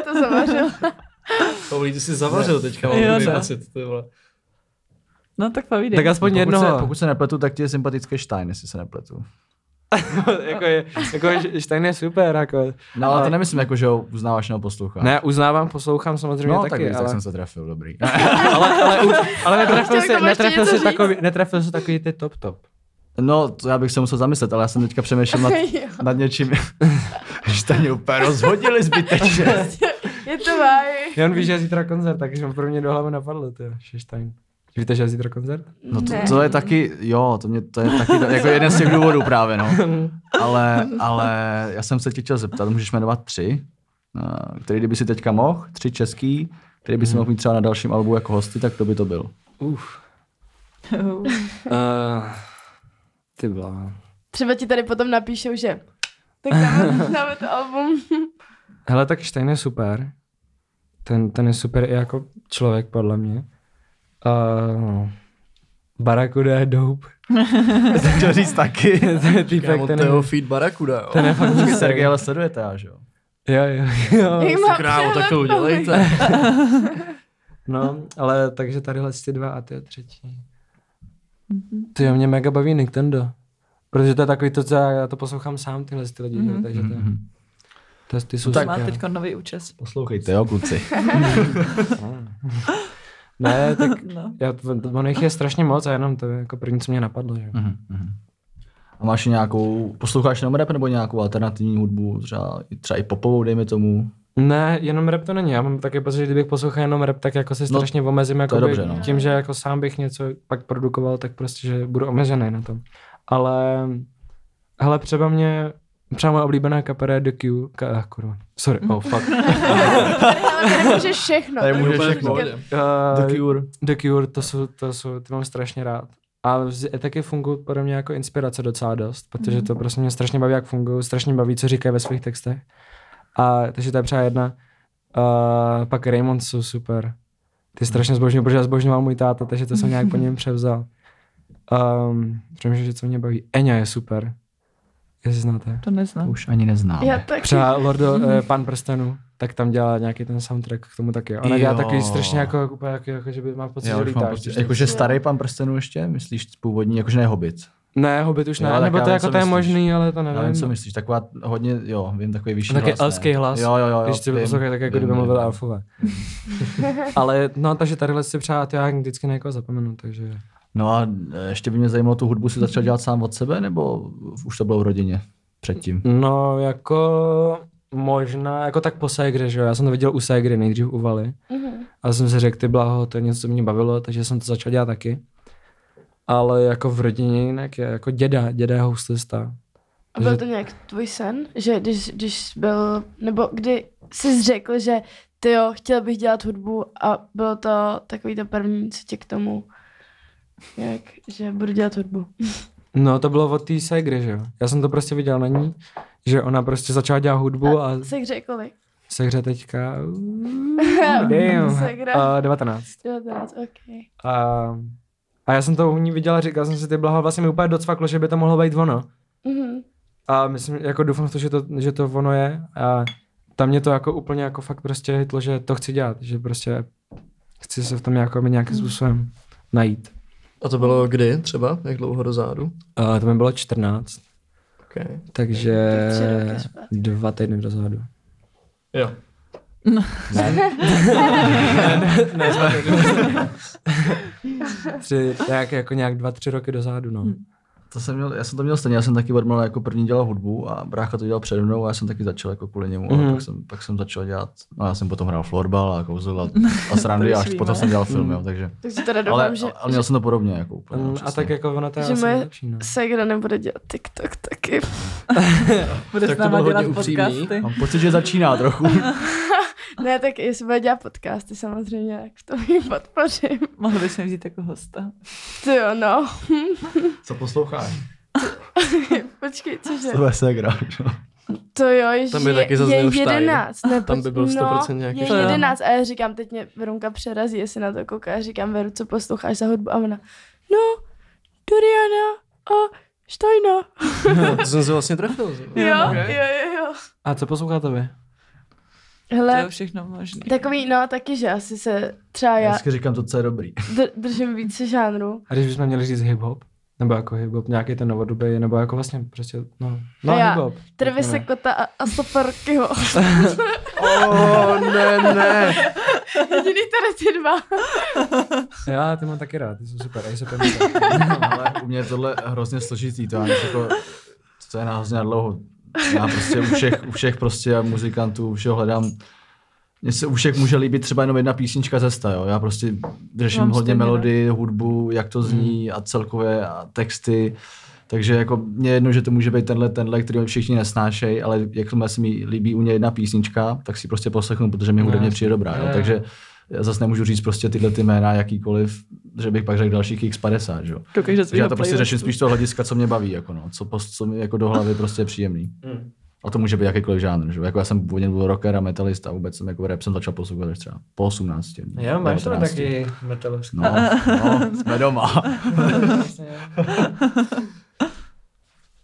To zavařil. Paulí, ty jsi zavařil teďka, mám Jo, takový no. pocit. Ty vole. No tak povídej. Tak aspoň pokud jednoho. Se, pokud se nepletu, tak ti je sympatický Stein, jestli se nepletu. jako je, jako je, Stein je super, jako. No ale to nemyslím jako, že ho uznáváš nebo posloucháš. Ne, uznávám, poslouchám samozřejmě no, tak, taky, víš, ale, tak jsem se trefil, dobrý. ale, ale, už, ale netrefil si, netrefil si takový, netrefil si takový ty top top. No, to já bych se musel zamyslet, ale já jsem teďka přemýšlel nad, nad něčím, že jste mě úplně rozhodili zbytečně. Je to váj. Jan ví, že je zítra koncert, takže pro mě do hlavy napadlo, ty Stein. Víte, že je zítra koncert? No to, Ne. to je taky, jo, to, mě, to je taky jako jeden z těch důvodů právě, no. Ale, ale já jsem se tě chtěl zeptat, můžeš jmenovat tři, eh, který kdyby si teďka mohl, tři český, který by si mohl mít třeba na dalším albu jako hosty, tak to by to byl. Uf. Uh, ty blá. Třeba ti tady potom napíšou, že tak dáme, dáme to album. Hele, tak Stein je super. Ten, ten je super i jako člověk, podle mě. Uh, Barakuda je dope. To chtěl říct taky. ten je týpek, ten to je jeho je, feed Barakuda, jo. ten je fakt Počkej. Sergej ale sledujete, já, že jo? Jo, jo, jo. Krávo, tak to udělejte. No, ale takže tadyhle ty dva a ty je třetí. Ty jo, mě mega baví Nintendo. Protože to je takový to, co já, já to poslouchám sám, tyhle ty lidi, mm-hmm. takže to, Mhm. to, ty jsou tak Má teď nový účes. Poslouchejte, jo, kluci. Ne, tak No. já, on jich je strašně moc a jenom to je jako první, co mě napadlo. Že? Mhm, mhm. A máš nějakou, posloucháš jenom rap nebo nějakou alternativní hudbu, třeba, třeba i popovou, dejme tomu? Ne, jenom rap to není. Já mám taky pocit, že kdybych poslouchal jenom rap, tak jako se No, strašně omezím. Jako dobře, no. Tím, že jako sám bych něco pak produkoval, tak prostě, že budu omezený na tom. Ale, hele, třeba mě, třeba moje oblíbená kapela je The Q, ka, ah, kurva, sorry, oh fuck. Tady, můžeš všechno. Tady můžeš všechno. Uh, The Cure. The Cure, to jsou, to jsou, ty mám strašně rád. A taky fungují podle mě jako inspirace docela dost, protože to prostě mě strašně baví, jak fungují, strašně baví, co říkají ve svých textech. A takže to je třeba jedna. Uh, pak Raymond jsou super. Ty strašně zbožňuji, protože já zbožňoval můj táta, takže to jsem nějak po něm převzal. Um, přemýšlím, že co mě baví. Enya je super. Jestli znáte. To neznám. Už ani neznám. Já taky. Třeba Lordo, eh, Pan prstenů, tak tam dělá nějaký ten soundtrack k tomu taky. Ona dělá Jo. takový strašně jako, úplně jako, jako, že by má pocit, Já že pocit, když jakože starý pan prstenů ještě, myslíš původní, jakože ne Hobbit. Ne, Hobbit už Jo, ne, tak nebo já to jako to je možný, ale to Já nevím. vím, co myslíš, taková hodně, jo, vím, takový vyšší Taky hlas. elský hlas. Jo, jo, jo. jo Když si poslouchají, tak jako kdyby mluvil elfové. ale no, takže tadyhle si přát, já vždycky na někoho zapomenu, takže... No a e, ještě by mě zajímalo, tu hudbu si začal dělat sám od sebe, nebo už to bylo v rodině předtím? No, jako možná, jako tak po Segre, že jo, já jsem to viděl u Segry, nejdřív u Valy. Mhm. A jsem si řekl, ty blaho, to je něco, co mě bavilo, takže jsem to začal dělat taky. Ale jako v rodině jinak je jako děda, děda je houslista. A byl to nějak tvůj sen, že když, když byl, nebo kdy jsi řekl, že ty jo, chtěl bych dělat hudbu a bylo to takový to první, co tě k tomu, jak, že budu dělat hudbu. No to bylo od té Segry, že jo. Já jsem to prostě viděl na ní, že ona prostě začala dělat hudbu a, A řekl kolik? Segře teďka, damn, Segra. uh, 19. 19, ok. A, a já jsem to u ní viděl a říkal jsem si, ty blaho, vlastně mi úplně docvaklo, že by to mohlo být ono. Mhm. A myslím, jako doufám v to, že to, že to ono je. A tam mě to jako úplně jako fakt prostě hitlo, že to chci dělat, že prostě chci se v tom jako nějakým způsobem najít. A to bylo kdy třeba? Jak dlouho dozadu? A to mi bylo 14, Okay. takže Tak dva týdny dozadu. Jo. ne, dva týdny dozadu. Tři, nějak, jako nějak dva, tři roky dozadu, no. To jsem měl, já jsem to měl stejně, já jsem taky od malé jako první dělal hudbu a brácha to dělal přede mnou a já jsem taky začal jako kvůli němu Mhm. a pak jsem, pak jsem začal dělat, no já jsem potom hrál florbal a kouzl a, a srandy a až víme. potom jsem dělal film, jo, takže. Takže teda doufám, Ale, že, ale měl jsem to podobně jako úplně. no, Mm, A tak jako ono to je že asi moje nejlepší, no. Segra nebude dělat TikTok taky. Bude Tak s to náma bylo dělat hodně upřímný. podcasty. Mám pocit, že začíná trochu. Ne, tak jestli bude dělat podcasty samozřejmě, tak v tom ji podpořím. Mohl bys mě vzít jako hosta. Ty jo, no. Co posloucháš? Počkej, cože? To je segra. jo. To jo, ježiš, Tam by je, taky je Stein. 11. Ne, Tam by byl poč- 100% no, nějaký je Stein. 11 a já říkám, teď mě Verunka přerazí, jestli na to kouká. Já říkám, Veru, co posloucháš za hudbu? A ona, no, Doriana a Steina. To jsem se vlastně trefil. Jo, jo, jo, jo. A co posloucháte vy? To Hele, je všechno možné. takový, no, taky, že asi se třeba Já já vždycky říkám to, co je dobrý. dr- držím více žánrů. A když bychom měli říct hip-hop? Nebo jako hip-hop, nějaký ten novodobý, nebo jako vlastně prostě, no, no A já, hip-hop. Řekněme. Kota a, a Soperkyho. Oh, ne, ne. Jediný tady ty dva. Já ty mám taky rád, ty jsou super, já se Ale u mě je tohle hrozně složitý, to já jako, to je na hrozně dlouho. Já prostě u všech, u všech prostě muzikantů, u všeho hledám, mně se u všech může líbit třeba jenom jedna písnička cesta, jo. Já prostě držím Mám hodně melodii, hudbu, jak to zní a celkově a texty. Takže jako mě je jedno, že to může být tenhle, tenhle, který všichni nesnášejí, ale jakmile se mi líbí u něj jedna písnička, tak si prostě poslechnu, protože mi No, hudebně přijde dobrá. Jo. Takže zase nemůžu říct prostě tyhle ty jména jakýkoliv, že bych pak řekl dalších x50, že jo. Já to prostě řeším spíš z toho hlediska, co mě baví, jako no, co, co mi jako do hlavy prostě je příjemný. A to může být jakýkoliv žánr, že? jo. Jako já jsem původně byl rocker a metalista a vůbec jsem jako rap jsem začal poslouchat až třeba po 18. Jo, máš to 19. taky metalovský. No, no, jsme doma.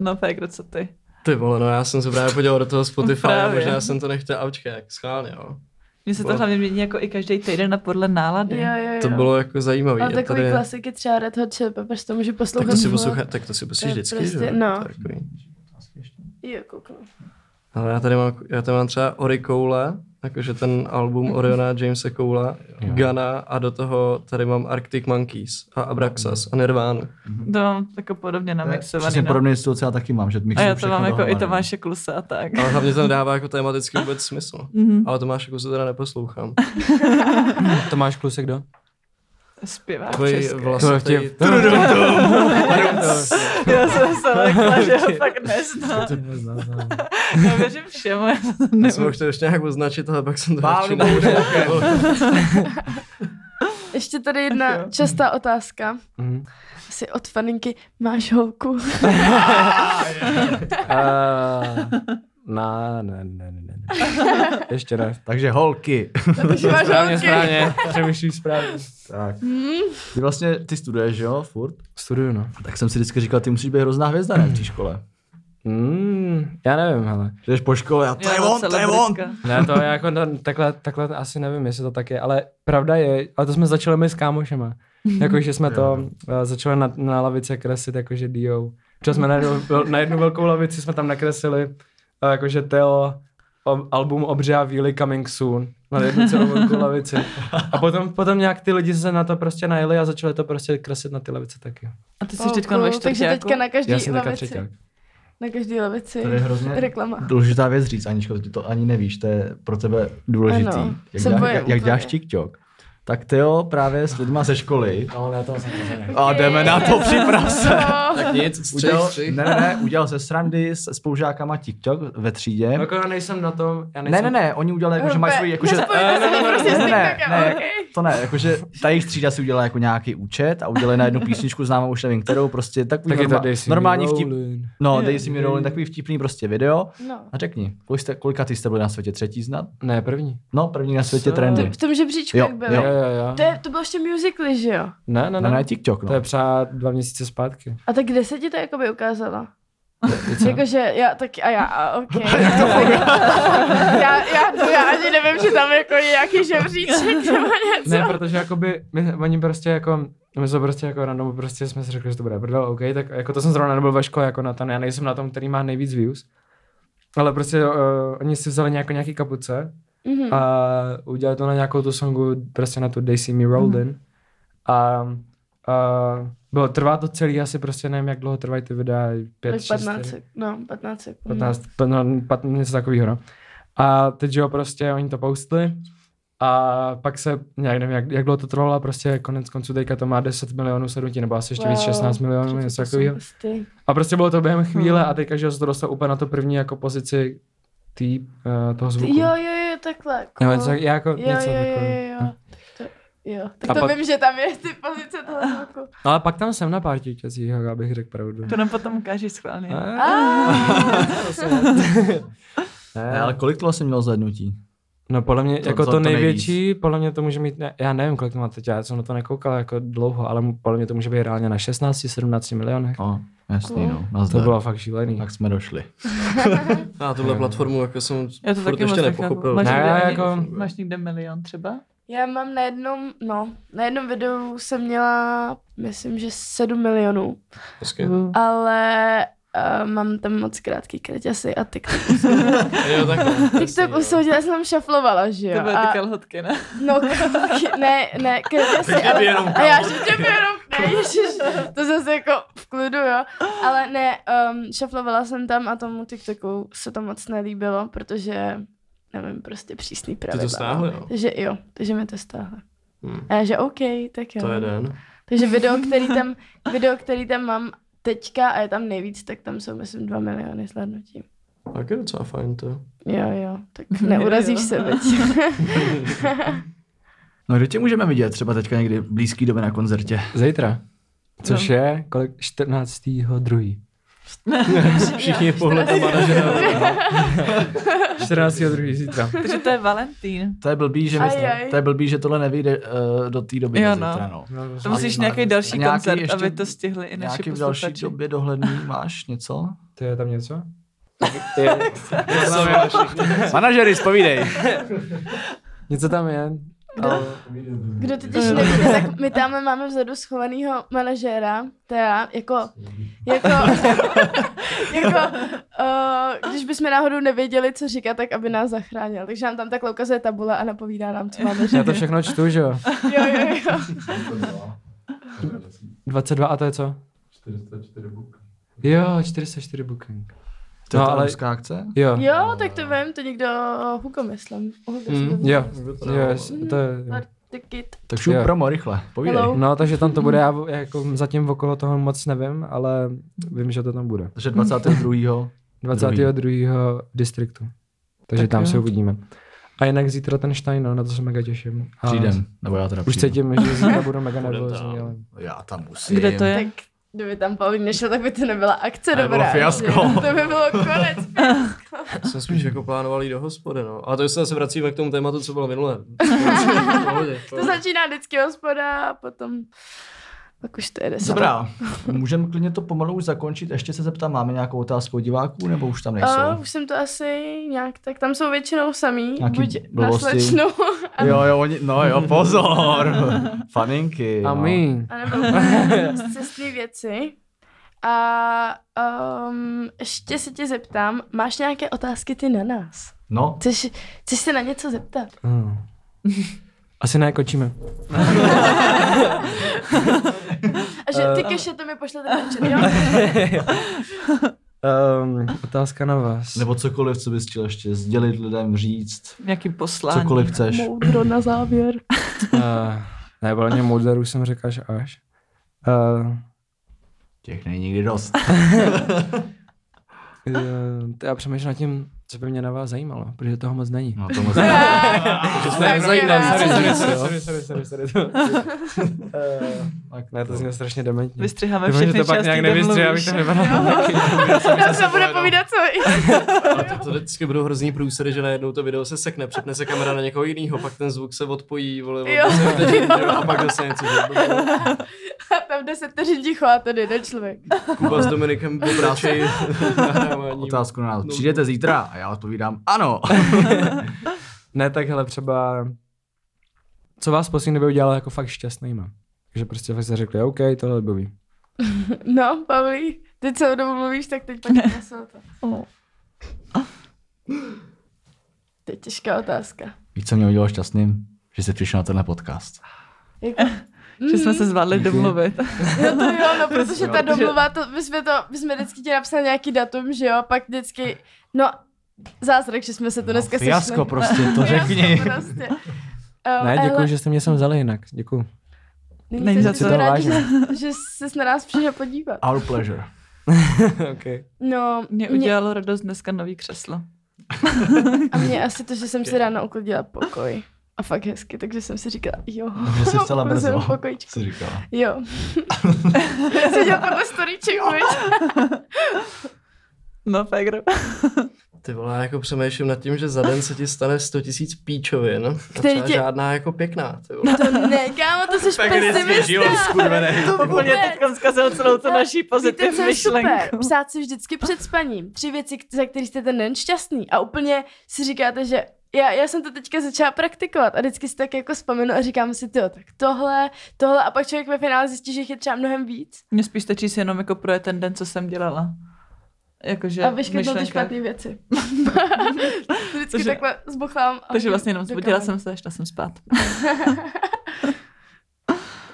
No, Fegro, co ty? Ty vole, no já jsem se právě podíval do toho Spotify možná jsem to nechtěl aučka, jak schválně, jo. Mně se to Bylo- hlavně mění jako i každý týden a podle nálady. Jo, jo, jo. To bylo jako zajímavý. Ale takový tady... klasiky třeba Red Hot Chili Peppers, to můžu poslouchat. Tak to si poslouchá, tak to si To vždycky, prostě- že? jo? no. To takový. Jo, kouknu. Ale já tady mám, já tady mám třeba Ori Coule, jakože ten album Oriona Jamesa Coula, Gana a do toho tady mám Arctic Monkeys a Abraxas a Nirvánu. To mám jako podobně namixovaný. Přesně no. podobný styl, co já taky mám, že A mixuju já to mám jako i. Tomáše Klusa a tak. Ale hlavně to nedává jako tematicky vůbec smysl. Mhm. Ale Tomáše Kuse teda neposlouchám. Tomáš Klusek, kdo? Zpěvák Tvoj český. To je vlasatý... vtip. Já jsem se lekla, že ho fakt neznám. Já věřím všemu. já jsem ho chtěl ještě nějak označit, ale pak jsem to radši. Ještě tady jedna častá otázka. Mhm. Asi od faninky, máš holku? Eh, Ne, ne, ne, ne, ne. Ještě ne. Takže holky. Takže máš Správně, holky. správně. Přemýšlíš správně. tak. Ty vlastně, ty studuješ, že jo, furt? Studuju, no. Tak jsem si vždycky říkal, ty musíš být hrozná hvězda, ne, v té škole. Mm, já nevím, ale. Jdeš po škole a to Já je on, to je on. Ne, to je jako, no, takhle, takhle asi nevím, jestli to tak je, ale pravda je, ale to jsme začali my s kámošema, Jakože jsme to uh, začali na, na lavice kreslit, jakože Dio. Včas jsme na jednu, na jednu velkou lavici jsme tam nakreslili, uh, jakože Teo, ob, album Obře a Víly Coming Soon na jednu celou velkou lavici. A potom, potom nějak ty lidi se na to prostě najeli a začali to prostě kreslit na ty lavice taky. A ty jsi Oh, teď cool. ve Takže čtvrtáku? teďka na každý Já jsem lavici. třetí. Na každý lavici. To je hrozně Reklama. důležitá věc říct, Aničko, ty to ani nevíš, to je pro tebe důležitý. Ano, jak, dělá, jak, jak děláš. TikTok, tak ty jo právě s lidma ze školy No, ne, to jsem to a jdeme na to, připrav se. Tak nic, střih, Udělal, střih. ne, ne, ne, udělal se srandy s spolužákama TikTok ve třídě. Jako já nejsem na tom, já Ne, nejsem... ne, ne, oni udělali jako, že mají svůj, to prostě s ne, ne, TikTokem, ne, ok. to ne, jakože ta jejich třída si udělala jako nějaký účet a udělali na jednu písničku známou už nevím kterou, prostě takový Tak je to norma, normální vtip, no dej si mi rolling, takový vtipný prostě video No. a řekni, kolik jste, kolika ty jste byli na světě, třetí snad? Ne, první. No, první na světě trendy. V tom žebříčku jak bylo. Jo, jo. To, je, to bylo ještě musical, že jo? Ne, ne, Ne, ne. ne, TikTok, To je no. třeba dva měsíce zpátky. A tak kde se ti to jakoby ukázala? Co? Jakože já, tak a já, a ok. já, já, to já ani nevím, že tam jako je nějaký žebříček nebo něco. Ne, protože jakoby, my, oni prostě jako, my jsme prostě jako random, prostě jsme si řekli, že to bude prdel, OK, tak jako to jsem zrovna nebyl ve škole jako na ten, já nejsem na tom, který má nejvíc views, ale prostě uh, oni si vzali nějakou nějaký kapuce Mhm. a udělali to na nějakou tu songu, prostě na tu They See Me Rolled In a, a bylo, trvá to celý asi prostě nevím, jak dlouho trvají ty videa, 5, Tak 6, 15, sek- no, 15 sekund. 15, no, 15 něco takového, no. A teď, jo, prostě oni to postli a pak se, nějak nevím, jak, jak dlouho to trvalo, a prostě konec konců teďka to má 10 milionů sednutí, nebo asi ještě víc, 16 milionů, něco takového. A prostě bylo to během chvíle Hmm. a teďka, že se to dostalo úplně na to první jako pozici tý, uh, toho zvuku. Jo, jo, jo, takhle. Jo, cool. něco, já jako jo, něco jo, jo, jo, jo. To, jo. Tak A to pak- vím, že tam je ty pozice toho zvuku. No, ale pak tam jsem na pár těžcích, abych řekl pravdu. To nám potom ukážeš schválně. Ne, ale kolik to vlastně mělo zhlednutí? No podle mě, To- jako to- to, to nejvíc. největší, podle mě to může mít, ne, já nevím, kolik to má teď, já jsem na to nekoukal jako dlouho, ale podle mě to může být reálně na 16-17 milionech. No, jasný, Cool. no. To bylo fakt šílený. Tak jsme došli. Na tuhle platformu jako jsem Já to taky ještě nepochopil. Máš, Ne, někde, ani- jako- máš někde milion třeba? Já mám na jednom, no, na jednom videu jsem měla, myslím, že 7 milionů, Hezky. Ale uh, mám tam moc krátký kreťasy a TikTok. Jo, takhle. TikTok usoudila, já jsem tam šaflovala, že jo. To byly a, ty kalhotky, ne? no, ne, ne, kreťasy, ale, jenom a já že tě jenom, ne, ježiš, to zase jako v klidu, jo. Ale ne, um, šaflovala jsem tam a tomu TikToku se to moc nelíbilo, protože, nevím, prostě přísný Ty pravidla. to stáhli, no. jo? Takže jo, takže mi to stáhlo. Hm. A já že OK, tak jo. To je den. Takže video, který tam, video, který tam mám teďka a je tam nejvíc, tak tam jsou myslím 2 miliony zhlédnutí. Tak je docela fajn to. Jo, jo, tak neurazíš se, veď. No kde tě můžeme vidět třeba teďka někdy blízký době na koncertě? Zítra. Což No. je kolik? 14. druhý. Všichni pohled na manažera. 14. druhý zítra. Takže to je Valentín. To je blbý, že, Aj, aj. to je blbý, že tohle nevyjde uh, do té doby Jo, do no. zítra, no. To musíš nějaký další A nějaký koncert, ještě- aby to stihli i naši Nějaký v další posluchači. době dohledný máš něco? To je tam něco? Manažery, zpovídej. Něco tam je. Kdo, kdo totiž nevíte, tak my tam máme vzadu schovaného manažéra, to já, jako, jako, jako, uh, když bychom náhodou nevěděli, co říkat, tak aby nás zachránil. Takže nám tam takhle ukazuje tabule a napovídá nám, co máme Já říkat. to všechno čtu, že jo? Jo, jo, jo. 22 a to je co? 404 booking. Jo, 404 booking. To je No, ta ale- ruská akce? Jo. Jo, tak to vím, to někdo Hugo myslím. Hugo Mm. Jo, jo, to je... Tikit. Tak šup promo, rychle, povídej. Hello. No, takže tam to bude, já jako zatím okolo toho moc nevím, ale vím, že to tam bude. Takže 22. 22. distriktu. Takže Tak tam jo. se uvidíme. A jinak zítra ten Stein, no, na to se mega těším. A Přijdem, nebo já teda Už přijdu. cítím, že zítra budu mega nervózní, tam. ale... Já tam musím. Kde to je? Tak kdyby tam Paulín nešel, tak by to nebyla akce To by bylo dobrá. fiasko. To by bylo konec. Jsem spíš jako plánoval jít do hospody, no. Ale to se zase vracíme k tomu tématu, co bylo minule. To začíná vždycky hospoda a potom Pak už to jede. sama. Dobrá, můžeme klidně to pomalu už zakončit. Ještě se zeptám, máme nějakou otázku od diváků, nebo už tam nejsou? A už jsem to asi nějak, tak tam jsou většinou samý, Nějaký buď na blbosti. slečnu, Jo, jo, oni, no jo, pozor. Faninky. A no. my. anebo úplně cestné věci. A um, ještě se tě zeptám, máš nějaké otázky ty na nás? No, Chceš, chceš se na něco zeptat? Hmm. Asi ne, končíme. A že ty Eh. keše to mi pošlete večer, jo? Um, otázka na vás. nebo cokoliv, co bys chtěl ještě sdělit lidem, říct, Nějaký poslání. cokoliv chceš. Moudro na závěr. Uh, ne, podle mě moudrů jsem řekl až až. Uh, Těch není nikdy dost. uh, já přemýšlím nad tím, co by mě na vás zajímalo, protože toho moc není. No to moc To jsme nezajímali. sorry, sorry, sorry, sorry, sorry, sorry. Eh, Tak ne, to zní strašně dementně. Vystřiháme Doufám, že všechny to pak části, nějak nevystřihá, abych mluvíš. to nevypadal. Já se bude povídat co Ale to, to vždycky budou hrozný průsery, že najednou to video se sekne, přepne se kamera na někoho jiného, pak ten zvuk se odpojí, vole, Jo. od 10 vteřin, že jo, a pak zase něco. Že jo. Tam 10 vteřin ticho a tady jeden člověk. Kuba s Dominikem obračej nahrávání. Otázku na nás. Přijdete zítra? A já odpovídám ano. Ne, tak hele, třeba, co vás poslední době udělalo jako fakt šťastnýma? Takže prostě fakt jste řekli, OK, tohle baví. No, Pavlí, ty celou dobu mluvíš, tak teď na to. Oh. To je těžká otázka. Víš, co mě udělalo šťastným? Že jsi přišel na tenhle podcast. Jako, Že jsme se zvládli domluvit. Jo, to jo, no, protože ta domluva, to, my jsme to, my jsme vždycky ti napsali nějaký datum, že jo, pak vždycky, no, zázrak, že jsme se to dneska No, sešli. prostě, to řekni. Prostě. Um, Ne, děkuji, že jste mě sem vzali jinak. Děkuji. Není za to, co. že že, jsi na nás přišel podívat. Our pleasure. okay. No, Mě udělalo radost dneska nový křeslo. a mě asi to, že jsem si ráno uklidila pokoj. A fakt hezky, takže jsem si říkala, jo. Takže jsi vstala brzo. Pokojíčku. Jsi říkala. Jo. Jsi dělal tohle storyček, viď? No, Fegro. Ty vole, já jako přemýšlím nad tím, že za den se ti stane 100 tisíc píčovin. A Který třeba tě- žádná jako pěkná, ty vole. To ne, kámo, to jsi pesimista. skurvený. Úplně teď zkazil celou tu naší Víte, pozitivní co je super? myšlenku. Psát si vždycky před spaním. Tři věci, za které jste ten den šťastný. A úplně si říkáte, že já, já jsem to teďka začala praktikovat a vždycky si tak jako vzpomenu a říkám si, ty tak tohle, tohle a pak člověk ve finále zjistí, že jich je třeba mnohem víc. Mně spíš stačí si jenom jako projet ten den, co jsem dělala. Jakože A vyškrtnout ty špatné věci. vždycky Takže- takhle zbochlám. a Takže vlastně jenom zbudila jsem se, šla jsem spát.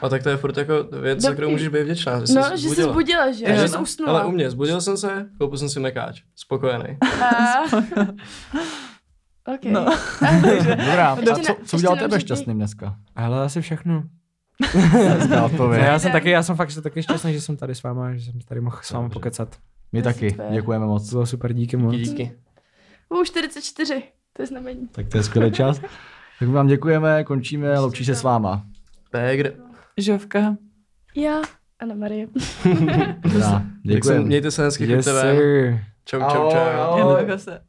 A tak to je furt jako věc, za kterou můžeš být vděčná, že jsi No, že jsi zbudila. zbudila, že? Že no. jsi usnula. Ale u mě, zbudil jsem se, koupil jsem si mekáč. Spokojený. A... Okay. No. Dobrá, a co, co udělal tebe šťastným dneska? Ale asi všechno. Já jsem taky, já jsem fakt taky šťastný, že jsem tady s váma, že jsem tady mohl s váma pokecat. My To taky, super. děkujeme moc. To bylo super, díky moc. Díky, díky. U 44, to je znamení. Tak to je skvělý čas. Tak vám děkujeme, končíme, loučí se s váma. Pegr. Žovka. Já, Anna Marie. Dobrá, děkujeme. mějte se hezky, Yes. Čau, čau, čau. Ahoj, ahoj. Se.